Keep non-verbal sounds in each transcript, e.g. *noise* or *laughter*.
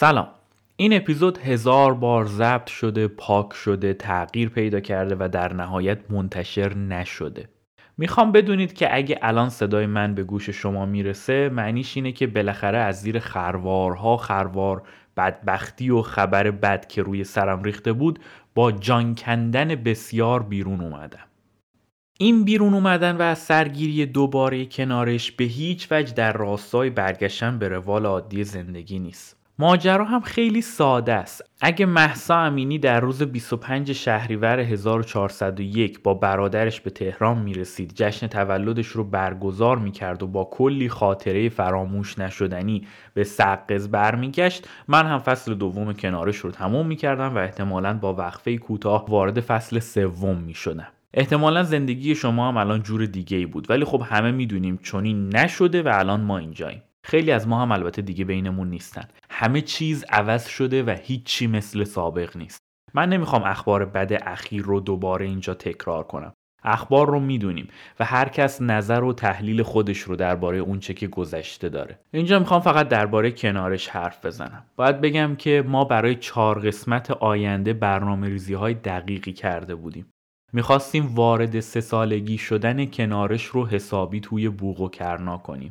سلام. این اپیزود هزار بار ضبط شده پاک شده تغییر پیدا کرده و در نهایت منتشر نشده. می‌خوام بدونید که اگه الان صدای من به گوش شما می‌رسه معنیش اینه که بالاخره از زیر خروارها خروار بدبختی و خبر بد که روی سرم ریخته بود با جان کندن بسیار بیرون اومدم. این بیرون اومدن و از سرگیری دوباره کنارش به هیچ وجه در راستای برگشتن به روال عادی زندگی نیست. ماجرا هم خیلی ساده است. اگه محسا امینی در روز 25 شهریور 1401 با برادرش به تهران می‌رسید جشن تولدش رو برگزار می‌کرد و با کلی خاطره فراموش نشدنی به سقز برمیگشت من هم فصل دوم کنارش رو تموم می‌کردم و احتمالا با وقفه کوتاه وارد فصل سوم می‌شدم احتمالا زندگی شما هم الان جور دیگه ای بود ولی خب همه می‌دونیم چنین نشده و الان ما اینجاییم خیلی از ما هم البته دیگه بینمون نیستن. همه چیز عوض شده و هیچی مثل سابق نیست. من نمی‌خوام اخبار بد اخیر رو دوباره اینجا تکرار کنم. اخبار رو می‌دونیم و هر کس نظر و تحلیل خودش رو درباره اونچه که گذشته داره. اینجا می‌خوام فقط درباره کنارش حرف بزنم. باید بگم که ما برای چهار قسمت آینده برنامه ریزی های دقیقی کرده بودیم. می‌خواستیم وارد سه سالگی شدن کنارش رو حسابی توی بوغ و کرنا کنیم.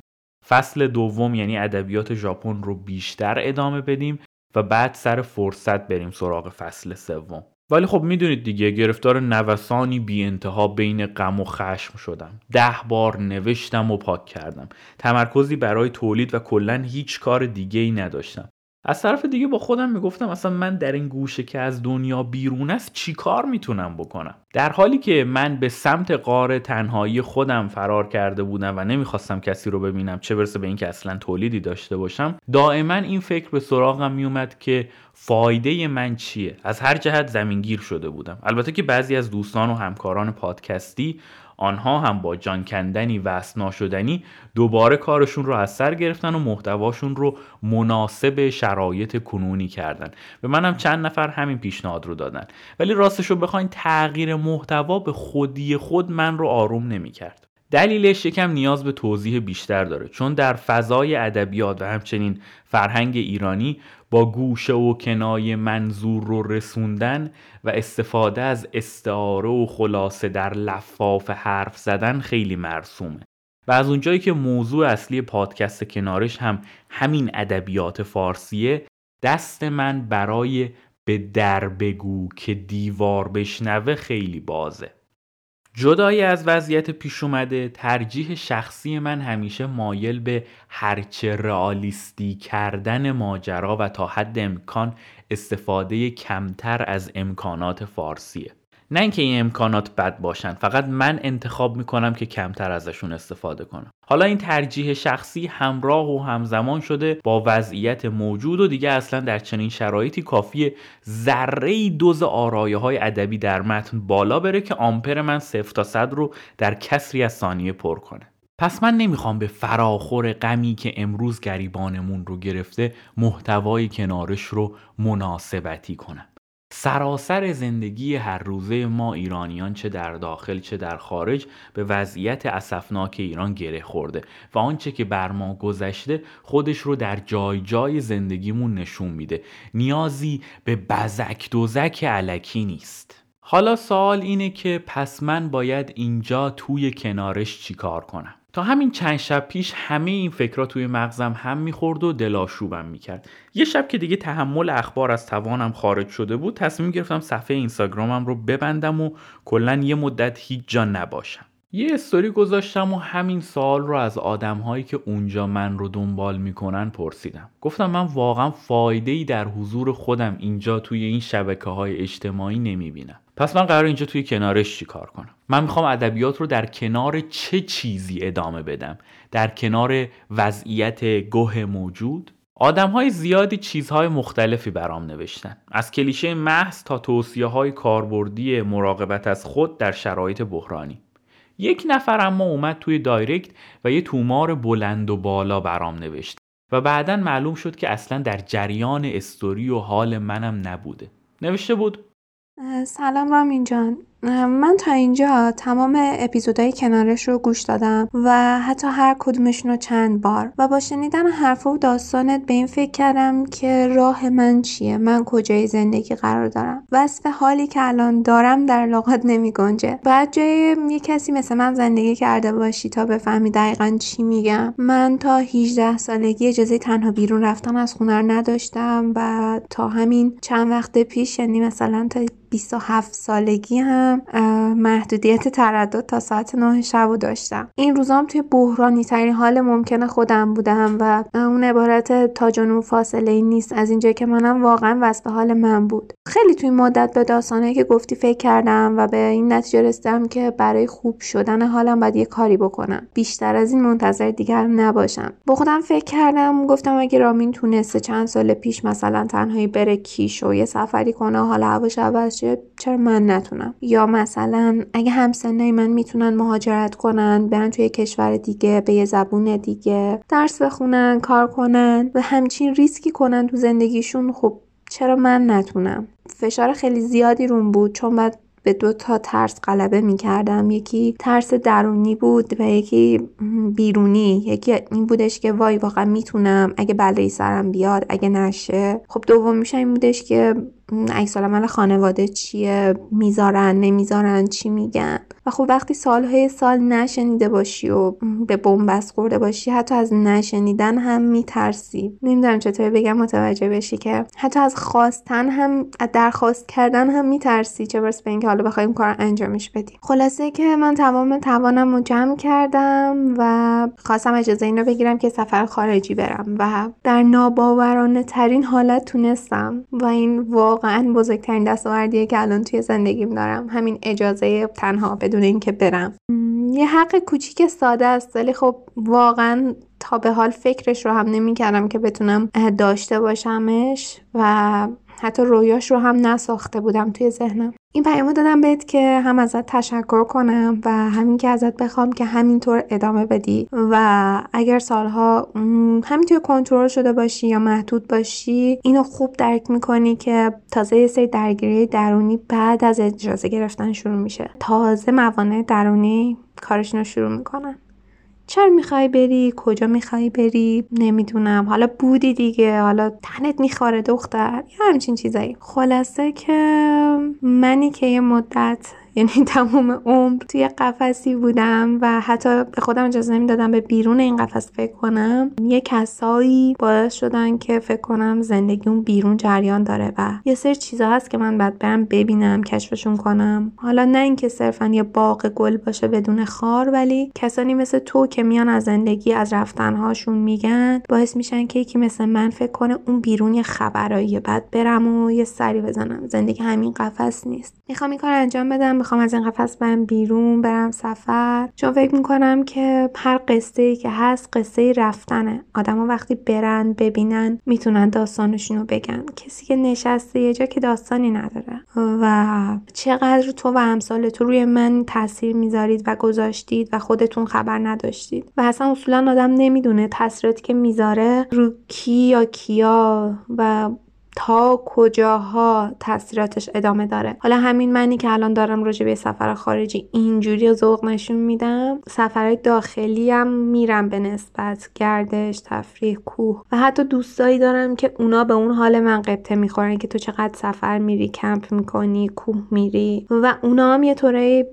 فصل دوم یعنی ادبیات ژاپن رو بیشتر ادامه بدیم و بعد سر فرصت بریم سراغ فصل سوم. ولی خب می‌دونید دیگه گرفتار نوسانی بی انتها بین غم و خشم شدم. ده بار نوشتم و پاک کردم. تمرکزی برای تولید و کلا هیچ کار دیگه ای نداشتم. از طرف دیگه با خودم می‌گفتم اصلا من در این گوشه که از دنیا بیرون است چی کار می‌تونم بکنم؟ در حالی که من به سمت قار تنهایی خودم فرار کرده بودم و نمی‌خواستم کسی رو ببینم چه برسه به اینکه اصلا تولیدی داشته باشم دائما این فکر به سراغم میومد که فایده من چیه؟ از هر جهت زمینگیر شده بودم. البته که بعضی از دوستان و همکاران پادکستی آنها هم با جان کندنی و ناشدنی دوباره کارشون رو از سر گرفتن و محتواشون رو مناسب شرایط کنونی کردن. به منم چند نفر همین پیشنهاد رو دادن. ولی راستش رو بخواین تغییر محتوا به خودی خود من رو آروم نمی‌کرد. دلیلش یکم نیاز به توضیح بیشتر داره. چون در فضای ادبیات و همچنین فرهنگ ایرانی با گوشه و کنای منظور رو رسوندن و استفاده از استعاره و خلاصه در لفاف حرف زدن خیلی مرسومه. و از اونجایی که موضوع اصلی پادکست کنارش هم همین ادبیات فارسیه دست من برای به در بگو که دیوار بشنوه خیلی بازه. جدای از وضعیت پیش اومده. ترجیح شخصی من همیشه مایل به هرچه رئالیستی کردن ماجرا و تا حد امکان استفاده کمتر از امکانات فارسیه. نه اینکه این امکانات بد باشن فقط من انتخاب می‌کنم که کمتر ازشون استفاده کنم. حالا این ترجیح شخصی همراه و همزمان شده با وضعیت موجود و دیگه اصلا در چنین شرایطی کافیه ذره دوز آرایه های ادبی در متن بالا بره که آمپر من صفر تا صد رو در کسری از ثانیه پر کنه. پس من نمی‌خوام به فراخور غمی که امروز گریبانمون رو گرفته محتوای کنارش رو مناسبتی کنم. سراسر زندگی هر روزه ما ایرانیان چه در داخل چه در خارج به وضعیت اسفناک ایران گره خورده و آنچه که بر ما گذشته خودش رو در جای جای زندگیمون نشون میده. نیازی به بزک دوزک علکی نیست. حالا سوال اینه که پس من باید اینجا توی کنارش چیکار کنم؟ تا همین چند شب پیش همه این فکرها توی مغزم هم می‌خورد و دلاشوبم می‌کرد. یه شب که دیگه تحمل اخبار از توانم خارج شده بود تصمیم گرفتم صفحه اینستاگرامم رو ببندم و کلا یه مدت هیچ جا نباشم. یه استوری گذاشتم و همین سوال رو از آدمهایی که اونجا من رو دنبال می‌کنن پرسیدم. گفتم من واقعا فایده ای در حضور خودم اینجا توی این شبکه های اجتماعی نمی‌بینم. پس من قرار اینجا توی کنارش چی کار کنم؟ من می‌خوام ادبیات رو در کنار چه چیزی ادامه بدم؟ در کنار وضعیت گوه موجود؟ آدم های زیادی چیزهای مختلفی برام نوشتن. از کلیشه محض تا توصیه های کاربردی مراقبت از خود در شرایط بحرانی. یک نفر اما اومد توی دایرکت و یه تومار بلند و بالا برام نوشت و بعدا معلوم شد که اصلا در جریان استوری و حال منم نبوده. نوشته بود سلام رامین جان. من تا اینجا تمام اپیزودهای کنارش رو گوش دادم و حتی هر کدومشون رو چند بار. و با شنیدن حرف و داستانت به این فکر کردم که راه من چیه؟ من کجای زندگی قرار دارم؟ وصف حالی که الان دارم در لغات نمی گنجه. بعد جای یه کسی مثل من زندگی کرده باشی تا بفهمی دقیقا چی میگم. من تا 18 سالگی اجازه تنها بیرون رفتن از خونه نداشتم و تا همین چند وقت پیش یعنی مثلا تا 27 سالگی هم محدودیت تردد تا ساعت 9 شب داشتم. این روزام توی بحرانی ترین حال ممکن خودم بودم و اون عبارت تا جنوب فاصله ای نیست. از اینجا که منم واقعا وصف حال من بود. خیلی توی مدت به داستانه که گفتی فکر کردم و به این نتیجه رسیدم که برای خوب شدن حالم باید یه کاری بکنم. بیشتر از این منتظر دیگر نباشم. با خودم فکر کردم گفتم اگه رامین تونسته چند سال پیش مثلا تنهایی بره کیش و یه سفری کنه حال هواش عوض چرا من نتونم؟ یا مثلا اگه همسنای من می‌تونن مهاجرت کنن برن توی کشور دیگه به یه زبون دیگه درس بخونن کار کنن و همچین ریسکی کنن تو زندگیشون خب چرا من نتونم؟ فشار خیلی زیادی روم بود چون بعد به دو تا ترس غلبه می کردم یکی ترس درونی بود و یکی بیرونی. یکی این بودش که وای واقعا می‌تونم اگه بلایی سرم بیاد اگه نشه. خب دوم میشه این بودش که عکس عمل خانواده چیه می‌ذارن نمی‌ذارن چی میگن؟ و خب وقتی سالهای سال نشنیده باشی و به بنبست خورده باشی حتی از نشنیدن هم میترسی. نمی‌دونم چطور بگم متوجه بشی که حتی از خواستن هم درخواست کردن هم میترسی چه برس به اینکه حالا بخوای این کار انجامش بدی. خلاصه که من تمام توانم رو جمع کردم و خواستم اجازه این رو بگیرم که سفر خارجی برم و در ناباورانه ترین حالت تونستم و این واقعا بزرگترین دستاوردیه که الان توی زندگیم دارم. همین اجازه تنها بدون اینکه برم. یه حق کوچیک ساده است ولی خب واقعا تا به حال فکرش رو هم نمی‌کردم که بتونم داشته باشمش و حتی رویاش رو هم نساخته بودم توی ذهنم. این پیامو دادم بهت که هم ازت تشکر کنم و همین که ازت بخوام که همینطور ادامه بدی. و اگر سالها همینطور کنترل شده باشی یا محدود باشی اینو خوب درک می‌کنی که تازه یه سری درگیری درونی بعد از اجازه گرفتن شروع میشه. تازه موانع درونی کارشون رو شروع می‌کنن. چرا می‌خوای بری؟ کجا می‌خوای بری؟ نمی‌دونم. حالا بودی دیگه. حالا تنت میخواره دختر. یا همچین چیزایی. خلاصه که منی که یه مدت یعنی *laughs* تمام عمر توی قفسی بودم و حتی به خودم اجازه نمی‌دادم به بیرون این قفس فکر کنم. یه کسایی باعث شدن که فکر کنم زندگی اون بیرون جریان داره و یه سری چیزا هست که من باید برم ببینم کشفشون کنم. حالا نه اینکه صرفا یه باغ گل باشه بدون خار ولی کسانی مثل تو که میان از زندگی از رفتنهاشون میگن باعث میشن که یکی مثل من فکر کنه اون بیرون یه خبرایی بعد برم و یه سری بزنم. زندگی همین قفس نیست. می‌خوام این کار انجام بدم می‌خوام از این قفس برم بیرون برم سفر. چون فکر می‌کنم که هر قصه ای که هست قصه رفتنه. آدما وقتی برن ببینن می‌تونن داستانشون رو بگن. کسی که نشسته یه جا که داستانی نداره. و چقدر تو و امثال تو روی من تاثیر می‌ذارید و گذاشتید و خودتون خبر نداشتید. و اصلا اصولا آدم نمی‌دونه تاثیراتی که می‌ذاره رو کی یا کیا و تا کجاها تاثیراتش ادامه داره. حالا همین منی که الان دارم راجع به سفر خارجی اینجوری ذوق نشون میدم سفرهای داخلی هم میرم به نسبت گردش تفریح کوه. و حتی دوستایی دارم که اونا به اون حال من قبطه می‌خورن که تو چقدر سفر میری کمپ می‌کنی کوه میری. و اونا هم یه طوره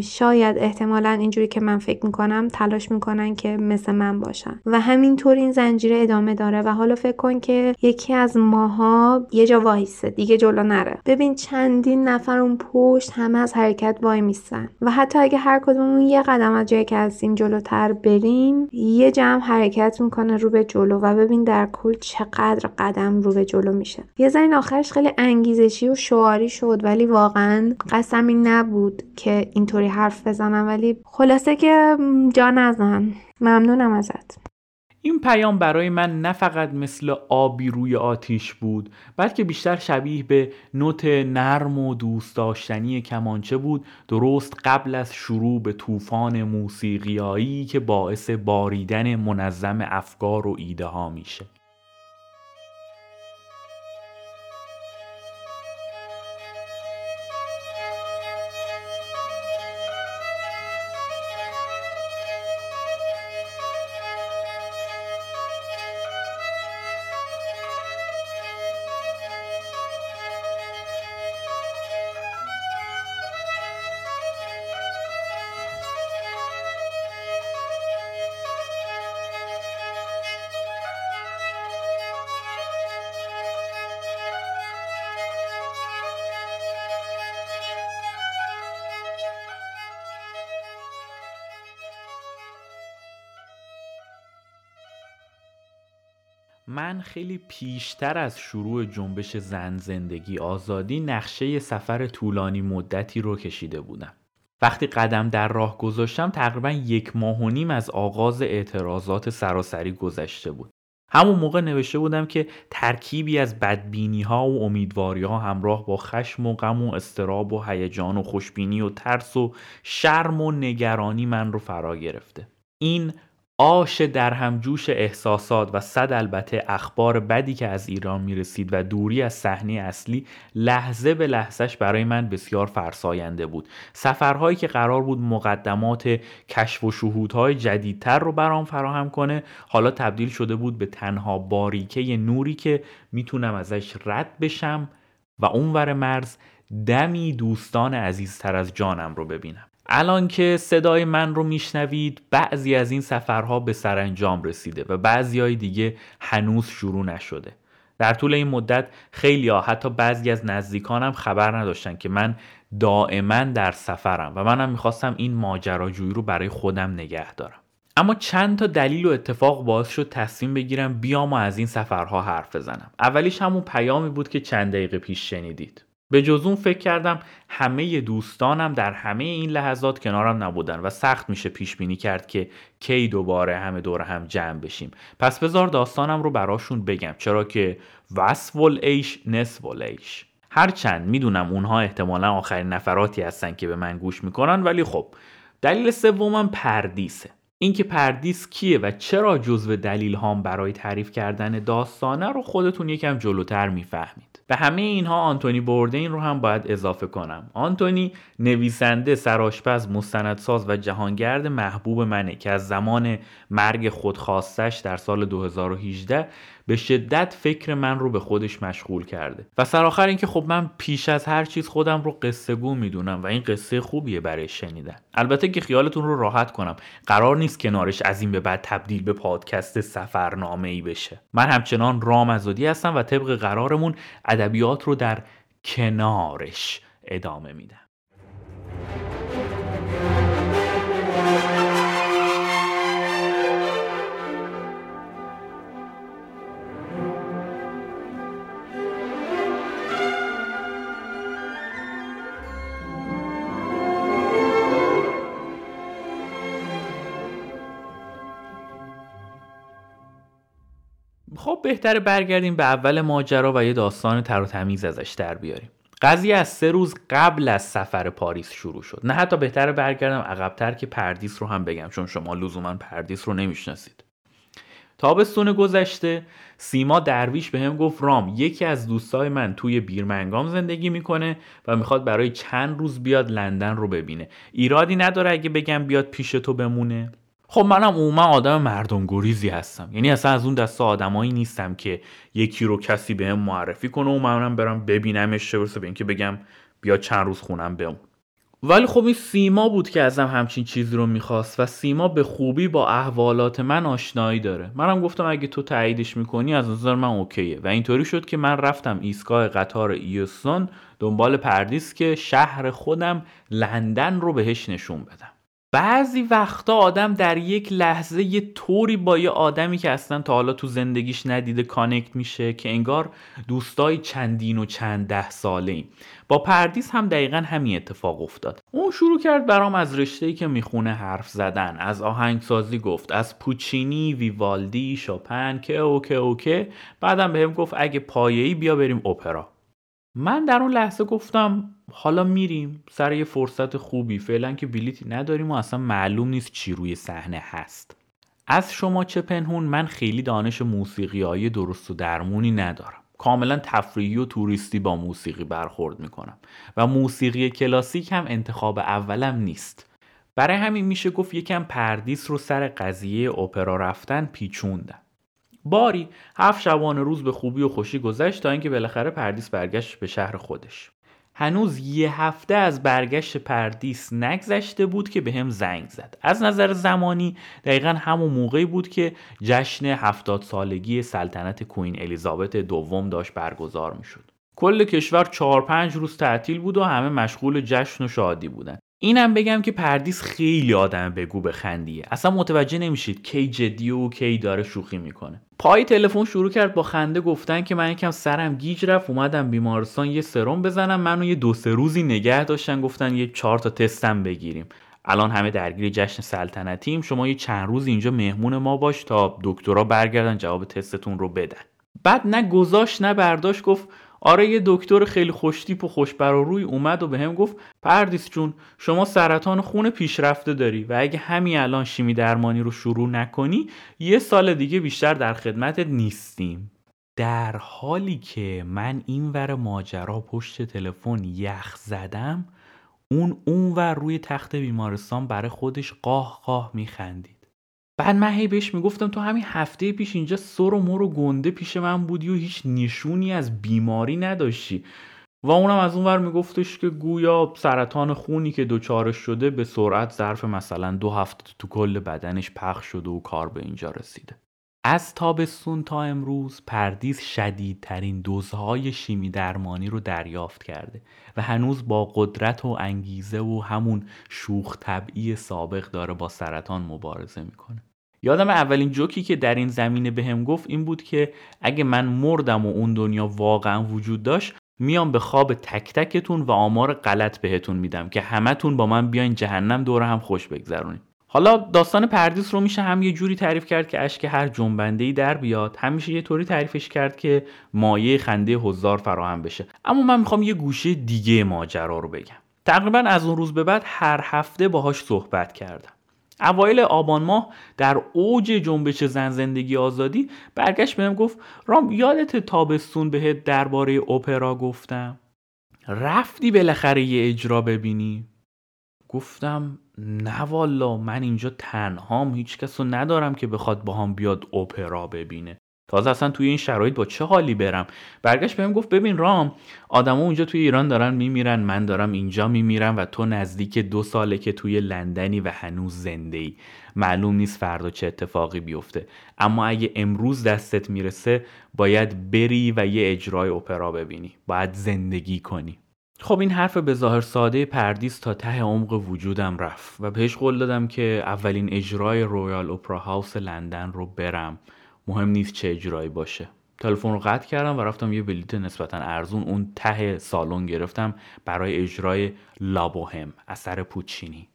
شاید احتمالا اینجوری که من فکر می‌کنم تلاش می‌کنن که مثل من باشن. و همینطور این زنجیره ادامه داره. و حالا فکر کن که یکی از ماها یه جا وایسه دیگه جلو نره. ببین چندین نفر اون پشت همه از حرکت وای میستن. و حتی اگه هر کدوممون یه قدم از جایی که هستیم جلوتر بریم یه جمع حرکت می‌کنه رو به جلو. و ببین در کل چقدر قدم رو به جلو میشه. یه زنین آخرش خیلی انگیزشی و شعاری شد ولی واقعا قسم نبود که اینطوری حرف بزنم. ولی خلاصه که جا نزن. ممنونم ازت. این پیام برای من نه فقط مثل آبی روی آتیش بود بلکه بیشتر شبیه به نوت نرم و دوست داشتنی کمانچه بود درست قبل از شروع به طوفان موسیقیایی که باعث باریدن منظم افکار و ایده ها میشه. خیلی پیشتر از شروع جنبش زن زندگی آزادی نقشه سفر طولانی مدتی رو کشیده بودم. وقتی قدم در راه گذاشتم تقریبا یک ماه و نیم از آغاز اعتراضات سراسری گذشته بود. همون موقع نوشته بودم که ترکیبی از بدبینی ها و امیدواری ها همراه با خشم و غم و استراب و هیجان و خوشبینی و ترس و شرم و نگرانی من رو فرا گرفته. این آش در همجوش احساسات و صد البته اخبار بدی که از ایران می رسید و دوری از صحنه اصلی لحظه به لحظهش برای من بسیار فرساینده بود. سفرهایی که قرار بود مقدمات کشف و شهودهای جدیدتر رو برام فراهم کنه حالا تبدیل شده بود به تنها باریکه نوری که می‌تونم ازش رد بشم و اونور مرز دمی دوستان عزیزتر از جانم رو ببینم. الان که صدای من رو میشنوید بعضی از این سفرها به سرانجام رسیده و بعضی های دیگه هنوز شروع نشده. در طول این مدت خیلی ها حتی بعضی از نزدیکانم خبر نداشتن که من دائما در سفرم و منم می‌خواستم این ماجراجویی رو برای خودم نگه دارم. اما چند تا دلیل و اتفاق باعث شد تصمیم بگیرم بیام و از این سفرها حرف بزنم. اولیش همون پیامی بود که چند دقیقه پیش شنیدید. به جز اون فکر کردم همه دوستانم در همه این لحظات کنارم نبودن و سخت میشه پیش بینی کرد که کی دوباره همه دور هم جمع بشیم. پس بذار داستانم رو براشون بگم. چرا که وصف ایش نصف ایش هرچند می‌دونم اونها احتمالا آخرین نفراتی هستن که به من گوش می‌کنن ولی خب دلیل سومم پردیسه. اینکه پردیس کیه و چرا جزو دلیل هام برای تعریف کردن داستانه رو خودتون یکم جلوتر می‌فهمید. به همه اینها آنتونی بوردین رو هم باید اضافه کنم. آنتونی نویسنده سراشپز مستندساز و جهانگرد محبوب منه که از زمان مرگ خودخواستش در سال 2018 به شدت فکر من رو به خودش مشغول کرده. و سرآخر اینکه خب من پیش از هر چیز خودم رو قصه گو می‌دونم و این قصه خوبیه برای شنیدن. البته که خیالتون رو راحت کنم. قرار نیست کنارش از این به بعد تبدیل به پادکست سفرنامه ای بشه. من همچنان رام ازادی هستم و طبق قرارمون ادبیات رو در کنارش ادامه میدم. بهتره برگردیم به اول ماجرا و یه داستان تر و تمیز ازش در بیاریم. قضیه از سه روز قبل از سفر پاریس شروع شد. نه حتی بهتره برگردم عقبتر که پردیس رو هم بگم چون شما لزوما پردیس رو نمی‌شناسید. تابستون گذشته سیما درویش به هم گفت رام یکی از دوستای من توی بیرمنگام زندگی می‌کنه و می‌خواد برای چند روز بیاد لندن رو ببینه. ایرادی نداره اگه بگم بیاد پیش تو بمونه؟ خب منم عموما آدم مردم گریزی هستم. یعنی اصلا از اون دست آدمایی نیستم که یکی رو کسی بهم معرفی کنه و منم برم ببینمش چه برسه به اینکه بگم بیا چند روز خونم بمون. ولی خب این سیما بود که ازم همچین چیزی رو می‌خواست و سیما به خوبی با احوالات من آشنایی داره. منم گفتم اگه تو تاییدش می‌کنی از نظر من اوکیه. و اینطوری شد که من رفتم ایستگاه قطار ایوسون دنبال پردیس که شهر خودم لندن رو بهش نشون بدم. بعضی وقتا آدم در یک لحظه یه طوری با یه آدمی که اصلا تا حالا تو زندگیش ندیده connect میشه که انگار دوستای چندین و چند ده ساله ایم. با پردیس هم دقیقا همین اتفاق افتاد. اون شروع کرد برام از رشته که می‌خونه حرف زدن. از آهنگسازی گفت از پوچینی ویوالدی شوپن که اوکه اوکه بعدم بهم گفت اگه پایه‌ای بیا بریم اپرا. من در اون لحظه گفتم حالا میریم سر یه فرصت خوبی. فعلا که بلیتی نداریم و اصلا معلوم نیست چی روی صحنه هست. از شما چه پنهون من خیلی دانش موسیقی های درست و درمونی ندارم. کاملا تفریحی و توریستی با موسیقی برخورد می‌کنم. و موسیقی کلاسیک هم انتخاب اولم نیست. برای همین میشه گفت یکم پردیس رو سر قضیه اپرا رفتن پیچوندم. باری هفت شبانه روز به خوبی و خوشی گذشت تا اینکه بالاخره پردیس برگشت به شهر خودش. هنوز یه هفته از برگشت پردیس نگذشته بود که بهم زنگ زد از نظر زمانی دقیقا همون موقعی بود که جشن هفتاد سالگی سلطنت Queen الیزابت دوم داشت برگزار می شد. کل کشور چهار پنج روز تعطیل بود و همه مشغول جشن و شادی بودن اینم بگم که پردیس خیلی آدم بگو بخندیه. اصلا متوجه نمیشید کی جدیه و کی داره شوخی می‌کنه. پای تلفن شروع کرد با خنده گفتن که من یکم سرم گیج رفت اومدم بیمارستان یه سرم بزنم. منو یه دو سه روزی نگه داشتن گفتن یه چهار تا تستم بگیریم. الان همه درگیر جشن سلطنتیم. شما یه چند روز اینجا مهمون ما باش تا دکترا برگردن جواب تستتون رو بدن. بعد نه گذاشت نه برداشت گفت آره یه دکتر خیلی خوشتیپ و خوشبر و روی اومد و به هم گفت پردیس جون شما سرطان خون پیشرفته داری و اگه همین الان شیمی درمانی رو شروع نکنی یه سال دیگه بیشتر در خدمتت نیستیم. در حالی که من این ور ماجرا پشت تلفن یخ زدم اون اونور روی تخت بیمارستان برای خودش قاه قاه میخندید. بعد من هی بهش می‌گفتم تو همین هفته پیش اینجا سر و مر و گنده پیش من بودی و هیچ نشونی از بیماری نداشتی. و اونم از اونور میگفتش که گویا سرطان خونی که دچارش شده به سرعت ظرف مثلا دو هفته تو کل بدنش پخش شده و کار به اینجا رسیده. از تابستون تا امروز پردیس شدیدترین دوزهای شیمی درمانی رو دریافت کرده و هنوز با قدرت و انگیزه و همون شوخ طبعی سابق داره با سرطان مبارزه می‌کنه. یادم اولین جوکی که در این زمینه بهم به گفت این بود که اگه من مردم و اون دنیا واقعا وجود داشت میام به خواب تک تکتون و آمار غلط بهتون میدم که همتون با من بیاین جهنم دور هم خوش بگذرونید حالا داستان پردیس رو میشه هم یه جوری تعریف کرد که اشک هر جنبنده ای در بیاد همیشه یه طوری تعریفش کرد که مایه خنده هزار فراهم بشه. اما من می‌خوام یه گوشه دیگه ماجرا رو بگم. تقریبا از اون روز به بعد هر هفته باهاش صحبت کردم. اوایل آبان ماه در اوج جنبش زن زندگی آزادی برگشت بهم گفت رام یادت تابستون بهت درباره اپرا گفتم. رفتی بالاخره یه اجرا ببینی. گفتم نه والا من اینجا تنهام هیچ کس رو ندارم که بخواد با هم بیاد اپرا ببینه. تازه اصلا توی این شرایط با چه حالی برم؟ برگشت بهم گفت ببین رام آدما اونجا توی ایران دارن میمیرن من دارم اینجا میمیرم و تو نزدیک دو ساله که توی لندنی و هنوز زنده ای معلوم نیست فردا چه اتفاقی بیفته. اما اگه امروز دستت می‌رسه باید بری و یه اجرای اپرا ببینی. باید زندگی کنی. خب این حرف به ظاهر ساده پردیس تا ته عمق وجودم رفت و بهش قول دادم که اولین اجرای Royal Opera House لندن رو برم. مهم نیست چه اجرایی باشه. تلفن رو قطع کردم و رفتم یه بلیت نسبتا ارزون اون ته سالن گرفتم برای اجرای لابوهم اثر پوچینی.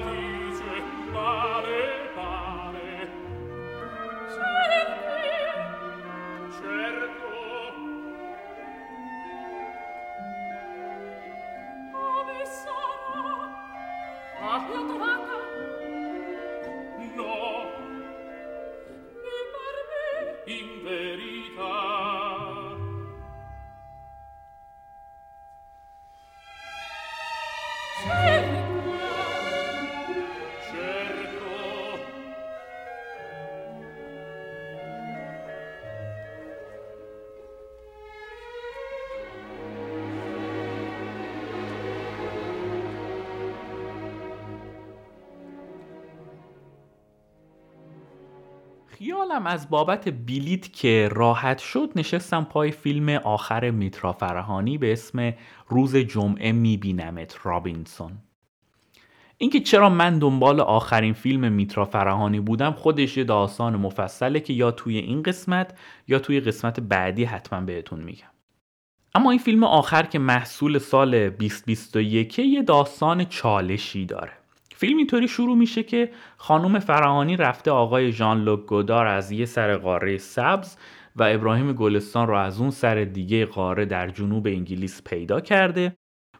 vita خیالم از بابت بلیت که راحت شد نشستم پای فیلم آخر میترا فرهانی به اسم روز جمعه میبینمت رابینسون. اینکه چرا من دنبال آخرین فیلم میترا فرهانی بودم خودش یه داستان مفصله که یا توی این قسمت یا توی قسمت بعدی حتما بهتون میگم. اما این فیلم آخر که محصول سال 2021 یه داستان چالشی داره. فیلم اینطوری شروع میشه که خانم فرهانی رفته آقای ژان لوک گودار از یه سر قاره سبز و ابراهیم گلستان رو از اون سر دیگه قاره در جنوب انگلیس پیدا کرده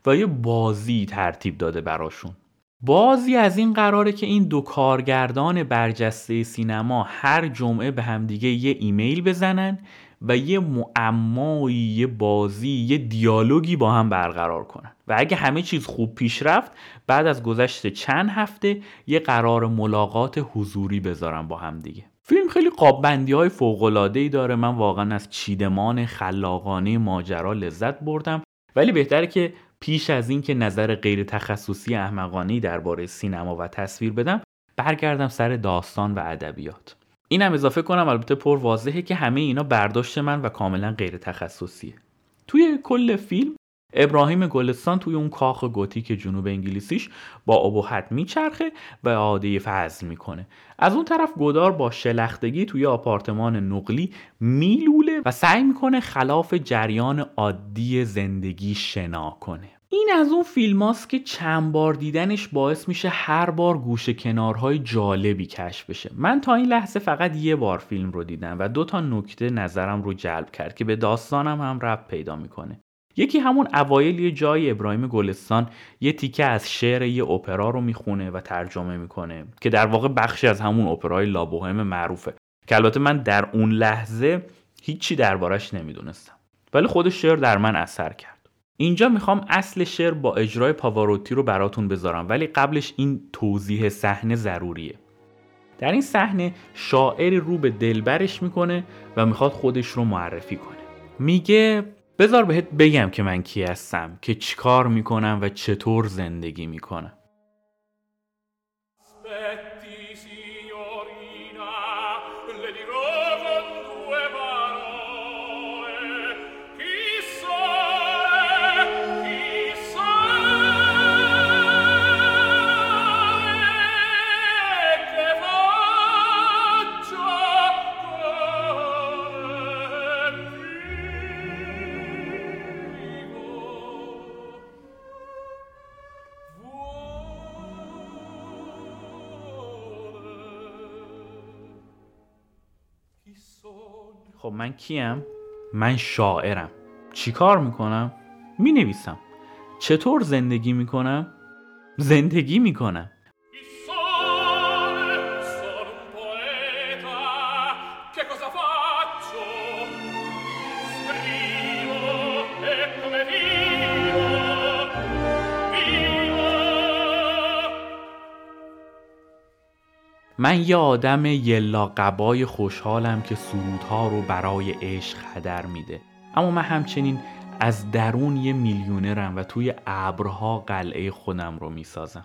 و یه بازی ترتیب داده براشون. بازی از این قراره که این دو کارگردان برجسته سینما هر جمعه به همدیگه یه ایمیل بزنن و یه معمایی یه بازی یه دیالوگی با هم برقرار کنن. و اگه همه چیز خوب پیش رفت بعد از گذشت چند هفته یه قرار ملاقات حضوری بذارن با هم دیگه. فیلم خیلی قاببندی های ای داره. من واقعا از چیدمان خلاقانه ماجرا لذت بردم. ولی بهتره که پیش از اینکه نظر غیر تخصصی احمقانه درباره سینما و تصویر بدم برگردم سر داستان و ادبیات. اینم اضافه کنم البته پر واضحه که همه اینا برداشت من و کاملا غیر تخصصیه. توی کل فیلم ابراهیم گلستان توی اون کاخ گوتیک جنوب انگلیسیش با ابهت میچرخه و عاده فضل می‌کنه. از اون طرف گودار با شلختگی توی آپارتمان نقلی میلوله و سعی می‌کنه خلاف جریان عادی زندگی شنا کنه. این از اون فیلم که چند بار دیدنش باعث میشه هر بار گوشه کنارهای جالبی کشف بشه. من تا این لحظه فقط یه بار فیلم رو دیدم و دو تا نکته نظرم رو جلب کرد که به داستانم هم رب پیدا می‌کنه. یکی همون اوایل یه جای ابراهیم گلستان یه تیکه از شعر یه اپرا رو می‌خونه و ترجمه می‌کنه که در واقع بخشی از همون اپرای لابوهم معروفه. که البته من در اون لحظه هیچی دربارش نمی‌دونستم. ولی خود شعر در من اثر کرد. اینجا می‌خوام اصل شعر با اجرای پاواروتی رو براتون بذارم ولی قبلش این توضیح صحنه ضروریه. در این صحنه شاعری رو به دلبرش می‌کنه و می‌خواد خودش رو معرفی کنه. میگه بذار بهت بگم که من کی هستم که چیکار می‌کنم و چطور زندگی می‌کنم. من کیم؟ من شاعرم چی کار می‌کنم؟ می نویسم چطور زندگی می‌کنم؟ زندگی می‌کنم من یه آدم یلا قبای خوشحالم که سرودها رو برای عشق هدر میده. اما من همچنین از درون یه میلیونرم و توی ابرها قلعه خودم رو می‌سازم.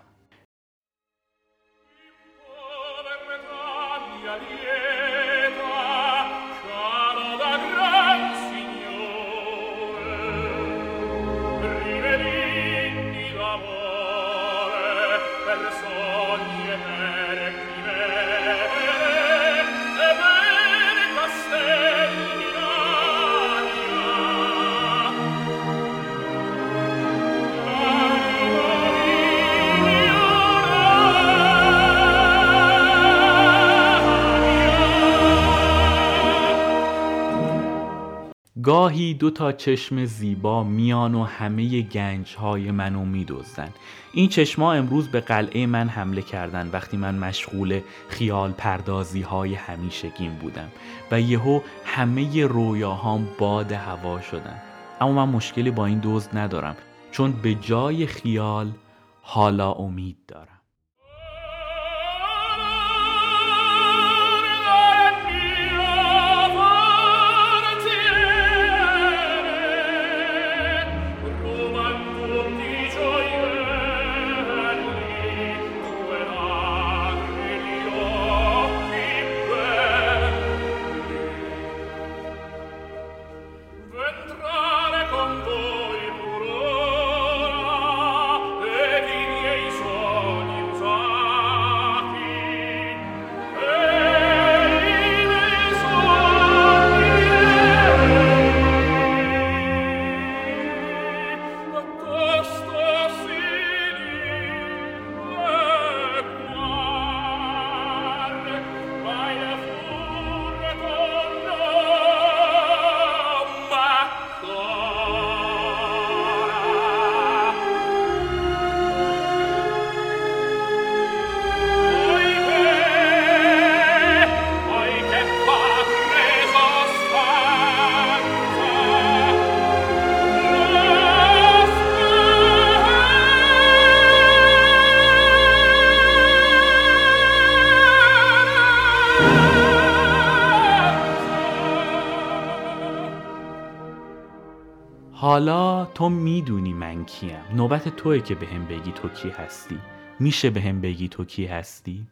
گاهی دو تا چشم زیبا میان و همه گنج های منو میدوزن این چشما امروز به قلعه من حمله کردن وقتی من مشغول خیال پردازی های همیشگیم بودم و یهو همه رویاهام باد هوا شدن. اما من مشکلی با این دزد ندارم چون به جای خیال حالا امید دارم. تو می‌دونی من کیم. نوبت توی که به هم بگی تو کی هستی. میشه به هم بگی تو کی هستی؟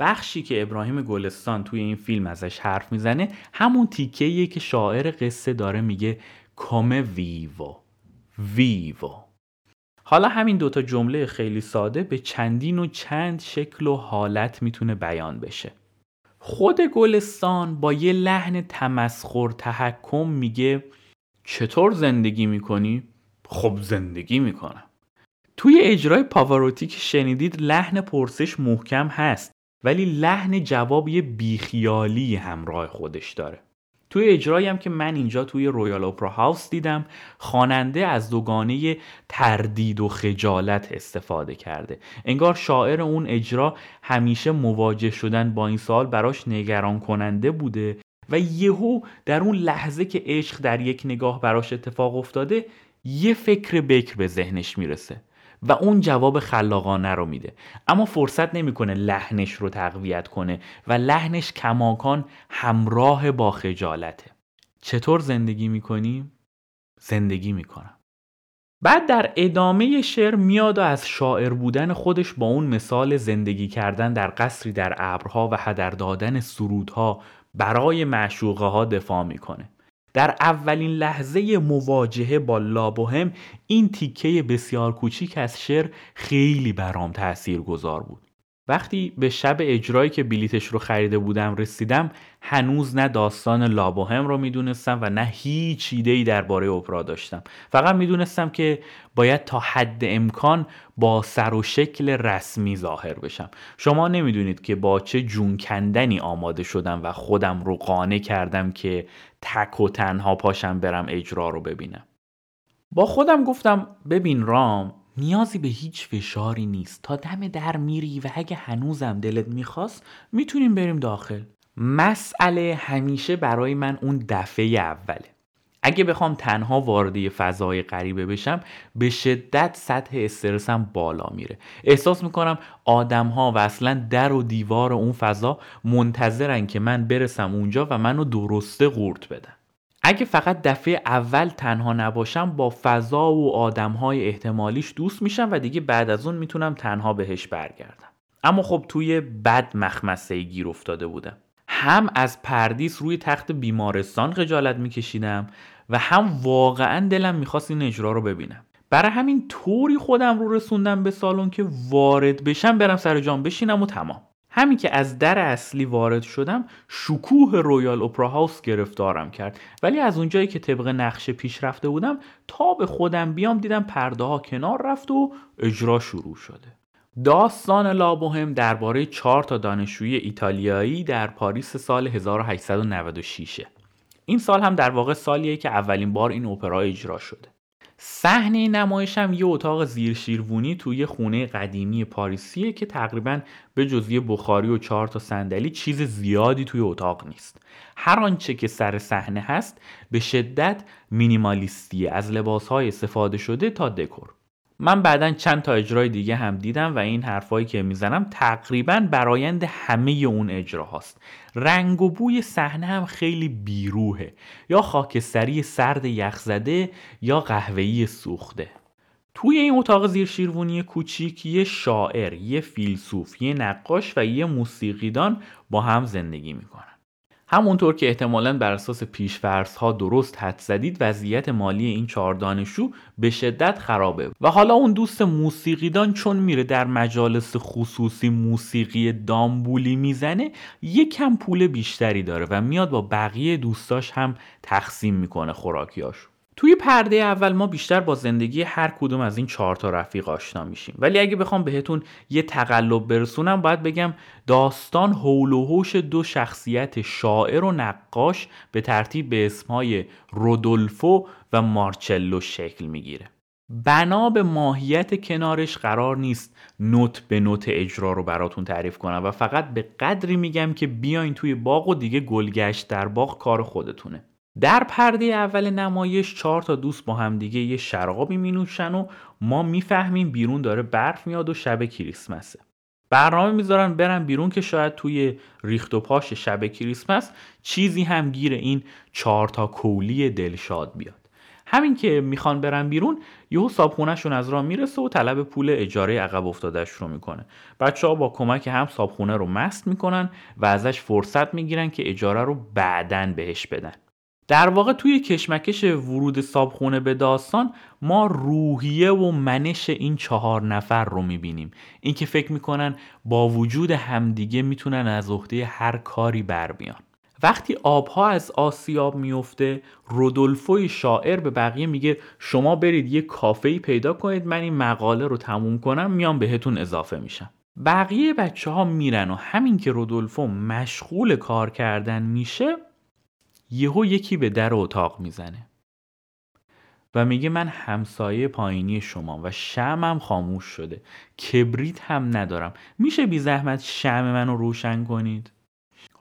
بخشی که ابراهیم گلستان توی این فیلم ازش حرف می‌زنه همون تیکه که شاعر قصه داره میگه کامه ویوو ویوو. حالا همین دوتا جمله خیلی ساده به چندین و چند شکل و حالت می‌تونه بیان بشه. خود گلستان با یه لحن تمسخر تحکم میگه چطور زندگی می‌کنی؟ خب زندگی می‌کنم. توی اجرای پاواروتی که شنیدید لحن پرسش محکم هست. ولی لحن جواب یه بیخیالی همراه خودش داره. توی اجرایی هم که من اینجا توی رویال اپرا هاوس دیدم خواننده از دوگانه تردید و خجالت استفاده کرده. انگار شاعر اون اجرا همیشه مواجه شدن با این سال براش نگران کننده بوده و یهو در اون لحظه که عشق در یک نگاه براش اتفاق افتاده یه فکر بکر به ذهنش می‌رسه. و اون جواب خلاقانه رو میده. اما فرصت نمی‌کنه لحنش رو تقویت کنه و لحنش کماکان همراه با خجالته. چطور زندگی می‌کنیم؟ زندگی می‌کنم. بعد در ادامه شعر میاد و از شاعر بودن خودش با اون مثال زندگی کردن در قصری در ابرها و هدر دادن سرودها برای معشوقه ها دفاع می‌کنه. در اولین لحظه مواجهه با لابوهم این تیکه بسیار کوچیک از شعر خیلی برام تأثیر گذار بود. وقتی به شب اجرایی که بلیتش رو خریده بودم رسیدم هنوز نه داستان لابوهم رو می‌دونستم و نه هیچ ایده ای درباره اپرا داشتم. فقط می‌دونستم که باید تا حد امکان با سر و شکل رسمی ظاهر بشم. شما نمی‌دونید که با چه جون کندنی آماده شدم و خودم رو قانع کردم که تک و تنها پاشم برم اجرا رو ببینم. با خودم گفتم ببین رام نیازی به هیچ فشاری نیست. تا دم در میری و اگه هنوزم دلت می‌خواست می‌تونیم بریم داخل. مسئله همیشه برای من اون دفعه اوله. اگه بخوام تنها وارد فضای غریبه بشم به شدت سطح استرسم بالا میره. احساس می‌کنم آدم ها و اصلا در و دیوار اون فضا منتظرن که من برسم اونجا و منو درسته قورت بدن. اگه فقط دفعه اول تنها نباشم با فضا و آدم های احتمالیش دوست میشم و دیگه بعد از اون می‌تونم تنها بهش برگردم. اما خب توی بد مخمسه گیر افتاده بودم. هم از پردیس روی تخت بیمارستان خجالت میکشیدم و هم واقعا دلم می‌خواست این اجرا رو ببینم. برای همین طوری خودم رو رسوندم به سالن که وارد بشم برم سر جام بشینم و تمام. همین که از در اصلی وارد شدم شکوه Royal Opera House گرفتارم کرد. ولی از اونجایی که طبق نقشه پیش رفته بودم تا به خودم بیام دیدم پرده ها کنار رفت و اجرا شروع شده. داستان لابوهم درباره چهار تا دانشجوی ایتالیایی در پاریس سال 1896 این سال هم در واقع سالیه که اولین بار این اپرا اجرا شده. صحنه نمایش هم یه اتاق زیر شیروونی توی خونه قدیمی پاریسیه که تقریبا به جزی بخاری و چهار تا صندلی چیز زیادی توی اتاق نیست. هر آنچه که سر صحنه هست به شدت مینیمالیستیه. از لباسهای استفاده شده تا دکور. من بعدا چند تا اجرای دیگه هم دیدم و این حرفایی که می‌زنم تقریبا برایند همه اون اجرا هاست رنگ و بوی صحنه هم خیلی بیروهه. یا خاکستری سرد یخزده یا قهوه‌ای سوخته. توی این اتاق زیر شیروانی کوچیک یه شاعر، یه فیلسوف، یه نقاش و یه موسیقیدان با هم زندگی می‌کنن. همونطور که احتمالا بر اساس پیشفرض ها درست حد زدید وضعیت مالی این چهار دانشجو به شدت خرابه و حالا اون دوست موسیقیدان چون میره در مجالس خصوصی موسیقی دامبولی می‌زنه یکم پول بیشتری داره و میاد با بقیه دوستاش هم تقسیم می‌کنه خوراکیاشو. توی پرده اول ما بیشتر با زندگی هر کدوم از این چهار تا رفیق آشنا میشیم. ولی اگه بخوام بهتون یه تقلب برسونم باید بگم داستان حول و حوش دو شخصیت شاعر و نقاش به ترتیب به اسمهای رودولفو و مارچلو شکل می‌گیره. بنا به ماهیت کنارش قرار نیست نوت به نوت اجرا رو براتون تعریف کنم و فقط به قدری میگم که بیاین توی باغ و دیگه گلگشت در باغ کار خودتونه. در پرده اول نمایش چهار تا دوست با هم دیگه یه شرابی می نوشن و ما می‌فهمیم بیرون داره برف میاد و شب کریسمسه. برنامه می‌ذارن برن بیرون که شاید توی ریخت و پاش شب کریسمس چیزی هم گیر این چهار تا کولی دلشاد بیاد. همین که می‌خوان برن بیرون یهو صابخونهشون از راه می‌رسه و طلب پول اجاره عقب افتادش رو می‌کنه. بچه ها با کمک هم صابخونه رو مست می‌کنن و ازش فرصت می‌گیرن که اجاره رو بعدن بهش بدن. در واقع توی کشمکش ورود صابخونه به داستان ما روحیه و منش این چهار نفر رو می‌بینیم. اینکه فکر می‌کنن با وجود همدیگه می‌تونن از عهده هر کاری بر بیان. وقتی آبها از آسیاب میفته رودولفوی شاعر به بقیه میگه شما برید یه کافه پیدا کنید من این مقاله رو تموم کنم میام بهتون اضافه میشم. بقیه بچه ها میرن و همین که رودولفو مشغول کار کردن میشه یهو یکی به در اتاق می‌زنه و میگه من همسایه پایینی شما و شمم خاموش شده. کبریت هم ندارم. میشه بی زحمت شم منو روشن کنید؟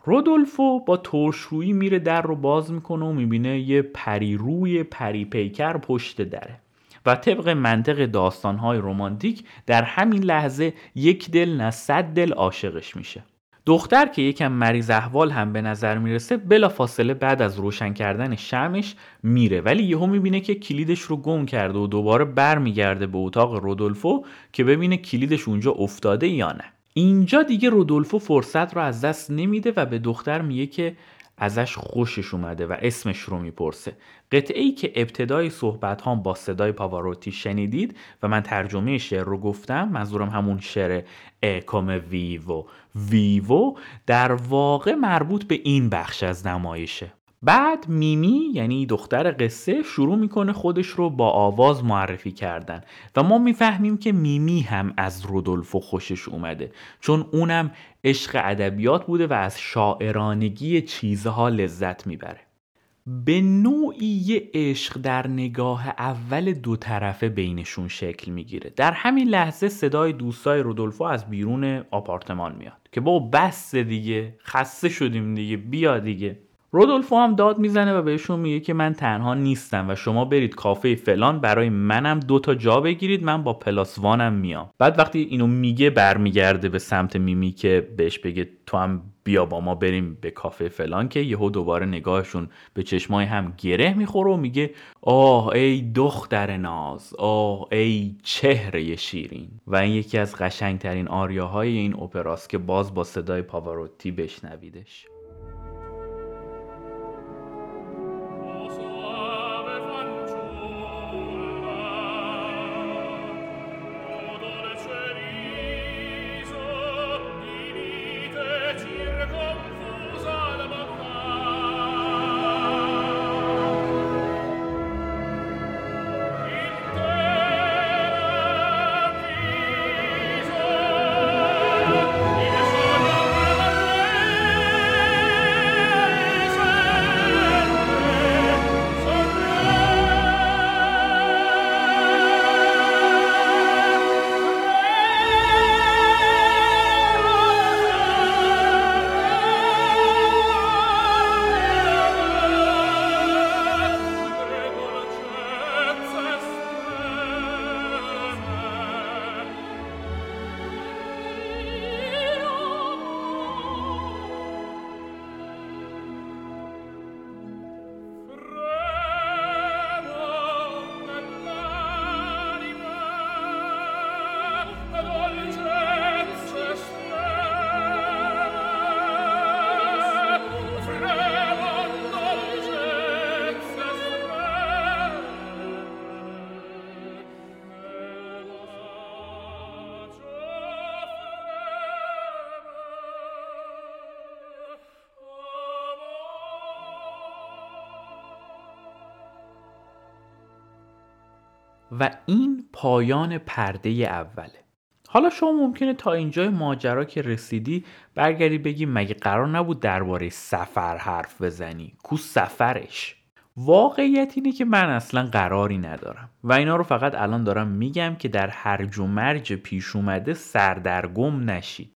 رودولفو با ترشرویی میره در رو باز می‌کنه و می‌بینه یه پری روی پری پیکر پشت دره و طبق منطق داستانهای رومانتیک در همین لحظه یک دل نه صد دل عاشقش میشه. دختر که یکم مریض احوال هم به نظر می‌رسه بلا فاصله بعد از روشن کردن شمش میره. ولی یهو می‌بینه که کلیدش رو گم کرده و دوباره برمیگرده به اتاق رودولفو که ببینه کلیدش اونجا افتاده یا نه. اینجا دیگه رودولفو فرصت رو از دست نمیده و به دختر میگه که ازش خوشش اومده و اسمش رو می‌پرسه. قطعه ای که ابتدای صحبت هم با صدای پاواروتی شنیدید و من ترجمه شعر رو گفتم منظورم همون شعر اکوم ویوو ویوو در واقع مربوط به این بخش از نمایشه. بعد میمی یعنی دختر قصه شروع می‌کنه خودش رو با آواز معرفی کردن و ما می‌فهمیم که میمی هم از رودولفو خوشش اومده چون اونم عشق ادبیات بوده و از شاعرانگی چیزها لذت می‌بره. به نوعی عشق در نگاه اول دو طرفه بینشون شکل می‌گیره. در همین لحظه صدای دوستای رودولفو از بیرون آپارتمان میاد که با بس دیگه خسته شدیم دیگه بیا دیگه. رودولفو هم داد می‌زنه و بهشون میگه که من تنها نیستم و شما برید کافه فلان برای منم دو تا جا بگیرید من با پلاس وانم میام. بعد وقتی اینو میگه برمیگرده به سمت میمی که بهش بگه تو هم بیا با ما بریم به کافه فلان که یهو دوباره نگاهشون به چشمای هم گره می‌خوره و میگه آه ای دختر ناز آه ای چهره شیرین. و این یکی از قشنگترین آریاهای این اپراست که باز با صدای پاواروتی بشنویدش. و این پایان پرده اوله. حالا شما ممکنه تا اینجای ماجرا که رسیدی برگردی بگی مگه قرار نبود درباره سفر حرف بزنی؟ کو سفرش؟ واقعیت اینه که من اصلا قراری ندارم. و اینا رو فقط الان دارم میگم که در هرج و مرج پیش اومده سردرگم نشید.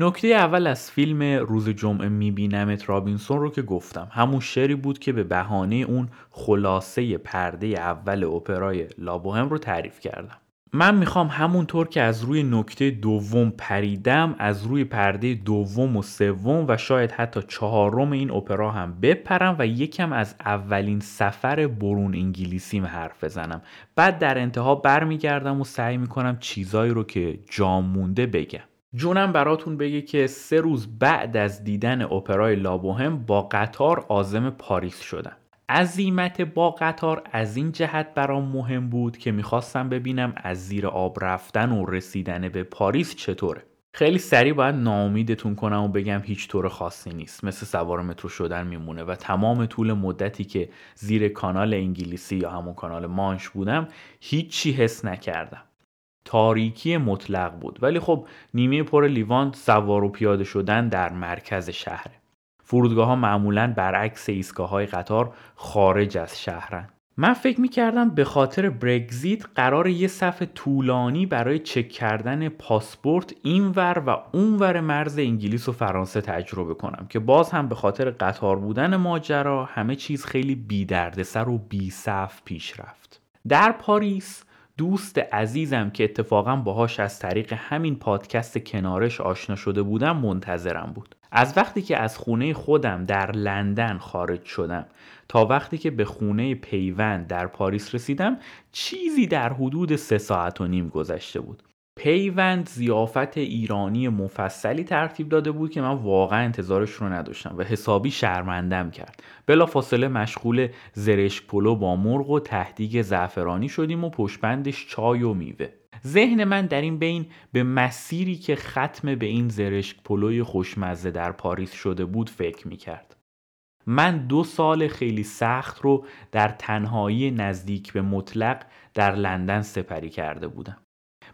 نکته اول از فیلم روز جمعه میبینمت رابینسون رو که گفتم. همون شعری بود که به بهانه اون خلاصه پرده اول اپرای لابوهم رو تعریف کردم. من می‌خوام همونطور که از روی نکته دوم پریدم از روی پرده دوم و سوم و شاید حتی چهارم این اپرا هم بپرم و یکم از اولین سفر برون انگلیسیم حرف بزنم. بعد در انتها برمیگردم و سعی می‌کنم چیزایی رو که جا مونده بگم. جونم براتون بگه که سه روز بعد از دیدن اپرای لابوهم با قطار آزم پاریس شدم. عظیمت با قطار از این جهت برام مهم بود که می‌خواستم ببینم از زیر آب رفتن و رسیدن به پاریس چطوره. خیلی سریع باید ناامیدتون کنم و بگم هیچ طور خاصی نیست. مثل سوار مترو شدن میمونه و تمام طول مدتی که زیر کانال انگلیسی یا همون کانال مانش بودم هیچی حس نکردم. تاریکی مطلق بود. ولی خب نیمه پر لیوان سوار و پیاده شدن در مرکز شهره فرودگاه ها معمولا برعکس ایستگاه های قطار خارج از شهرن من فکر می‌کردم به خاطر برگزیت قرار یه صف طولانی برای چک کردن پاسپورت اینور و اونور مرز انگلیس و فرانسه تجربه کنم که باز هم به خاطر قطار بودن ماجرا همه چیز خیلی بی سریع و بی صف پیش رفت. در پاریس دوست عزیزم که اتفاقا باهاش از طریق همین پادکست کنارش آشنا شده بودم منتظرم بود. از وقتی که از خونه خودم در لندن خارج شدم تا وقتی که به خونه پیوند در پاریس رسیدم چیزی در حدود سه ساعت و نیم گذشته بود. پیوند ضیافت ایرانی مفصلی ترتیب داده بود که من واقعا انتظارش رو نداشتم و حسابی شرمندم کرد بلافاصله مشغول زرشک پلو با مرغ و تهدیگ زعفرانی شدیم و پشت‌بندش چای و میوه ذهن من در این بین به مسیری که ختم به این زرشک پلوی خوشمزه در پاریس شده بود فکر می کرد. من دو سال خیلی سخت رو در تنهایی نزدیک به مطلق در لندن سپری کرده بودم.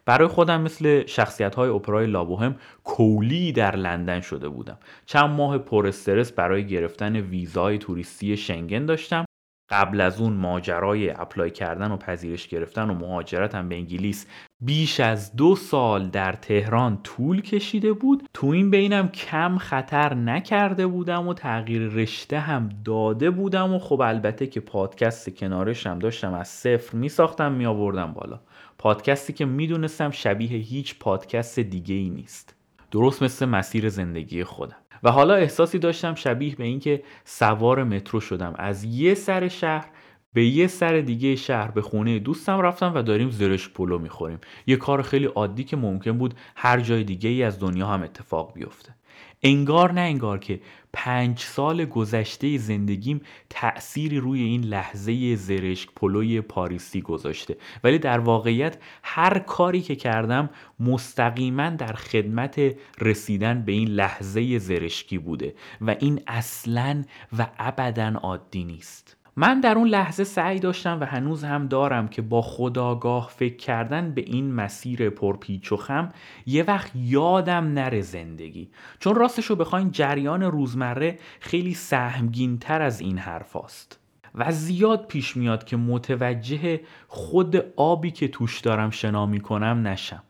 برای خودم مثل شخصیت های اپرای لابوهم کولی در لندن شده بودم. چند ماه پر استرس برای گرفتن ویزای توریستی شنگن داشتم. قبل از اون ماجرای apply کردن و پذیرش گرفتن و مهاجرتم به انگلیس بیش از دو سال در تهران طول کشیده بود. تو این بینم کم خطر نکرده بودم و تغییر رشته هم داده بودم و خب البته که پادکست کنارشم داشتم از صفر می ساختم می آوردم بالا. پادکستی که می‌دونستم شبیه هیچ پادکست دیگه ای نیست. درست مثل مسیر زندگی خودم. و حالا احساسی داشتم شبیه به اینکه سوار مترو شدم. از یه سر شهر به یه سر دیگه شهر به خونه دوستم رفتم و داریم زرش پلو می‌خوریم. یه کار خیلی عادی که ممکن بود هر جای دیگه ای از دنیا هم اتفاق بیفته. انگار نه انگار که پنج سال گذشته زندگیم تأثیری روی این لحظه زرشک پلوی پاریسی گذاشته. ولی در واقعیت هر کاری که کردم مستقیما در خدمت رسیدن به این لحظه زرشکی بوده و این اصلا و ابدا عادی نیست. من در اون لحظه سعی داشتم و هنوز هم دارم که با خداگاه فکر کردن به این مسیر پرپیچ و خم یه وقت یادم نره زندگی. چون راستش رو بخواین جریان روزمره خیلی سهمگین تر از این حرف است. و زیاد پیش میاد که متوجه خود آبی که توش دارم شنا می‌کنم نشم.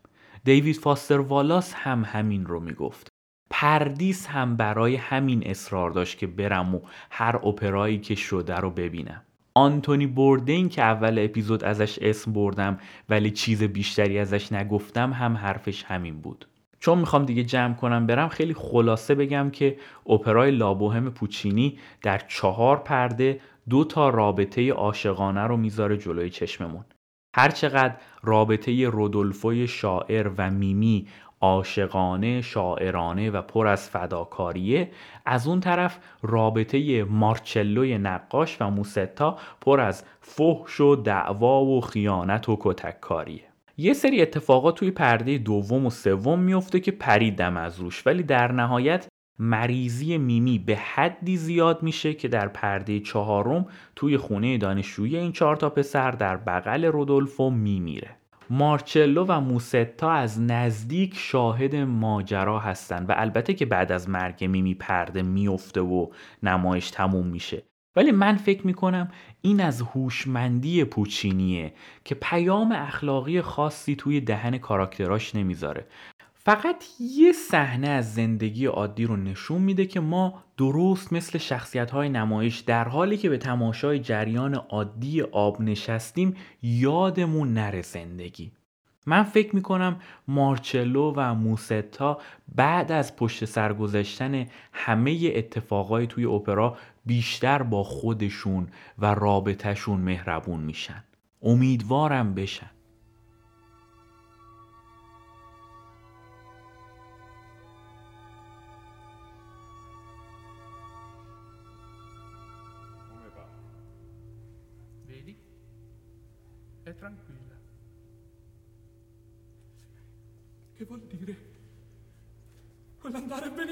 دیوید فاستر والاس هم همین رو می‌گفت. پردیس هم برای همین اصرار داشت که برم و هر اپرایی که شده رو ببینم. آنتونی بوردین که اول اپیزود ازش اسم بردم ولی چیز بیشتری ازش نگفتم هم حرفش همین بود. چون می‌خوام دیگه جمع کنم برم خیلی خلاصه بگم که اپرای لابوهم پوچینی در چهار پرده دو تا رابطه عاشقانه رو می‌ذاره جلوی چشممون. هرچقدر رابطه رودولفوی شاعر و میمی عاشقانه شاعرانه و پر از فداکاریه. از اون طرف رابطه مارچلوی نقاش و موستا پر از فحش و دعوا و خیانت و کتککاریه. یه سری اتفاقات توی پرده دوم و سوم میفته که پریدم از روش ولی در نهایت مریضی میمی به حدی زیاد میشه که در پرده چهارم توی خونه دانشجویی این چهار تا پسر در بغل رودولفو میمیره. مارچلو و موستا از نزدیک شاهد ماجرا هستن و البته که بعد از مرگ میمی پرده میفته و نمایش تموم میشه. ولی من فکر می‌کنم این از هوشمندی پوچینیه که پیام اخلاقی خاصی توی دهن کاراکتراش نمی‌ذاره. فقط یه صحنه از زندگی عادی رو نشون میده که ما درست مثل شخصیت های نمایش در حالی که به تماشای جریان عادی آب نشستیم یادمون نره زندگی. من فکر می‌کنم مارچلو و موستا بعد از پشت سر گذاشتن همه اتفاقای توی اپرا بیشتر با خودشون و رابطهشون مهربون میشن. امیدوارم بشن.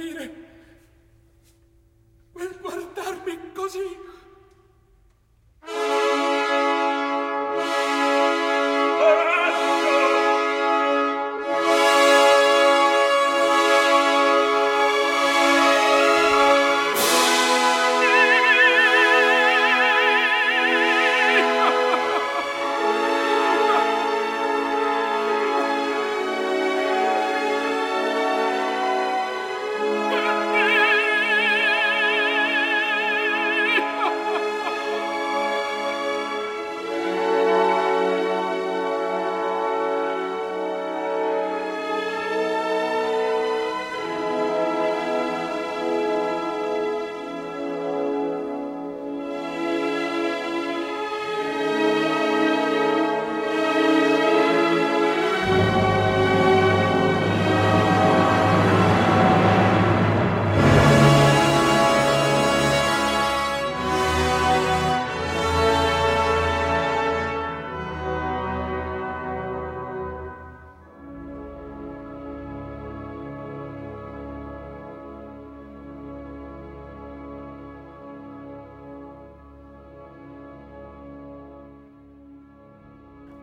morire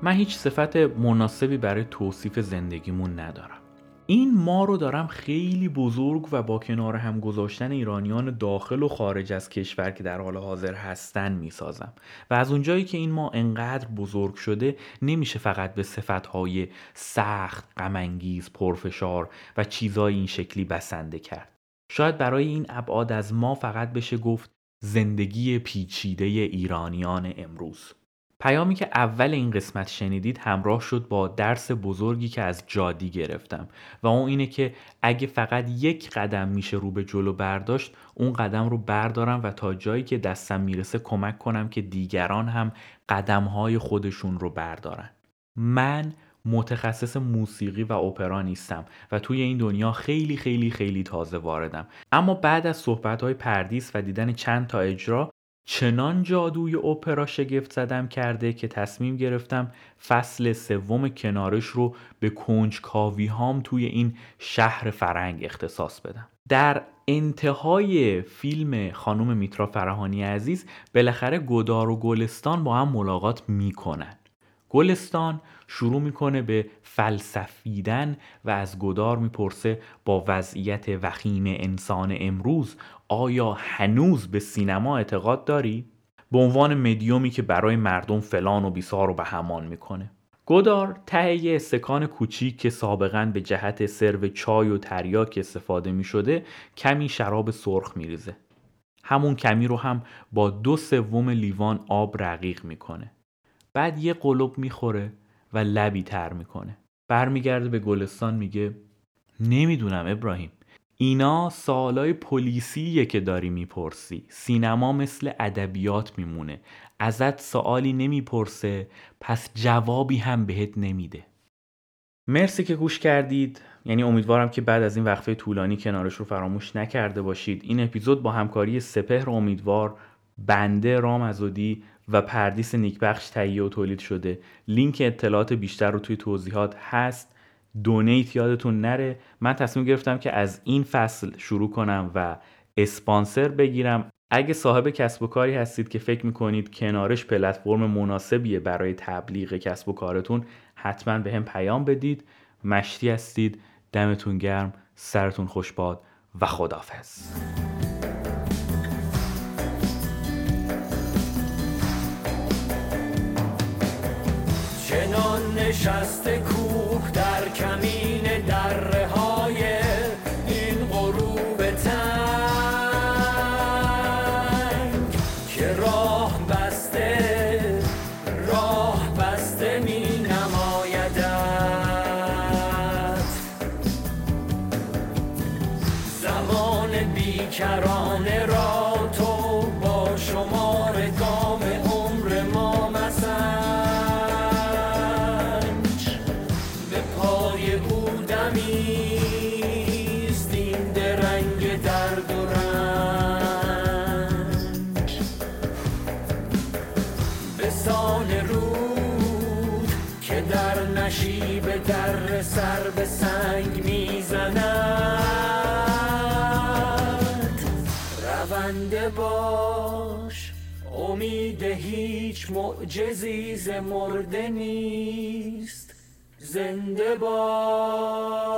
من هیچ صفت مناسبی برای توصیف زندگیمون ندارم. این ما رو دارم خیلی بزرگ و با کنار هم گذاشتن ایرانیان داخل و خارج از کشور که در حال حاضر هستن می‌سازم. و از اونجایی که این ما انقدر بزرگ شده نمیشه فقط به صفتهای سخت، غمانگیز، پرفشار و چیزای این شکلی بسنده کرد. شاید برای این ابعاد از ما فقط بشه گفت زندگی پیچیده ایرانیان امروز. پیامی که اول این قسمت شنیدید همراه شد با درس بزرگی که از جادی گرفتم. و اون اینه که اگه فقط یک قدم میشه رو به جلو برداشت اون قدم رو بردارم و تا جایی که دستم می‌رسه کمک کنم که دیگران هم قدمهای خودشون رو بردارن. من متخصص موسیقی و اپرا نیستم و توی این دنیا خیلی خیلی خیلی تازه واردم. اما بعد از صحبت پردیس و دیدن چند تا اجرا چنان جادوی اپرا شگفت زدم کرده که تصمیم گرفتم فصل سوم کنارش رو به کنجکاوی هام توی این شهر فرنگ اختصاص بدم. در انتهای فیلم خانم میترا فرهانی عزیز بالاخره گدار و گلستان با هم ملاقات می‌کنن. گلستان شروع می‌کنه به فلسفیدن و از گدار می‌پرسه با وضعیت وخیم انسان امروز آیا هنوز به سینما اعتقاد داری؟ به عنوان مدیومی که برای مردم فلان و بیسار رو به همان می‌کنه. گدار ته یه استکان کوچیک که سابقا به جهت سرو چای و تریاک استفاده می شده کمی شراب سرخ میریزه. همون کمی رو هم با دو سوم لیوان آب رقیق می‌کنه. بعد یه قلوب می‌خوره و لبی تر می‌کنه. برمیگرده به گلستان میگه نمی‌دونم ابراهیم. اینا سوالای پلیسیه که داری می‌پرسی. سینما مثل ادبیات میمونه. ازت سوالی نمی‌پرسه پس جوابی هم بهت نمیده. مرسی که گوش کردید. یعنی امیدوارم که بعد از این وقفه طولانی کنارش رو فراموش نکرده باشید. این اپیزود با همکاری سپهر امیدوار بنده رام ازودی و پردیس نیکبخش تهیه و تولید شده. لینک اطلاعات بیشتر رو توی توضیحات هست. دونیت یادتون نره. من تصمیم گرفتم که از این فصل شروع کنم و اسپانسر بگیرم. اگه صاحب کسب و کاری هستید که فکر می‌کنید کنارش پلتفرم مناسبیه برای تبلیغ کسب و کارتون حتما به هم پیام بدید. مشتی هستید. دمتون گرم. سرتون خوش باد و خدافز نشسته کوه در کمین دره های معجزی ز مرده نیست. زنده باد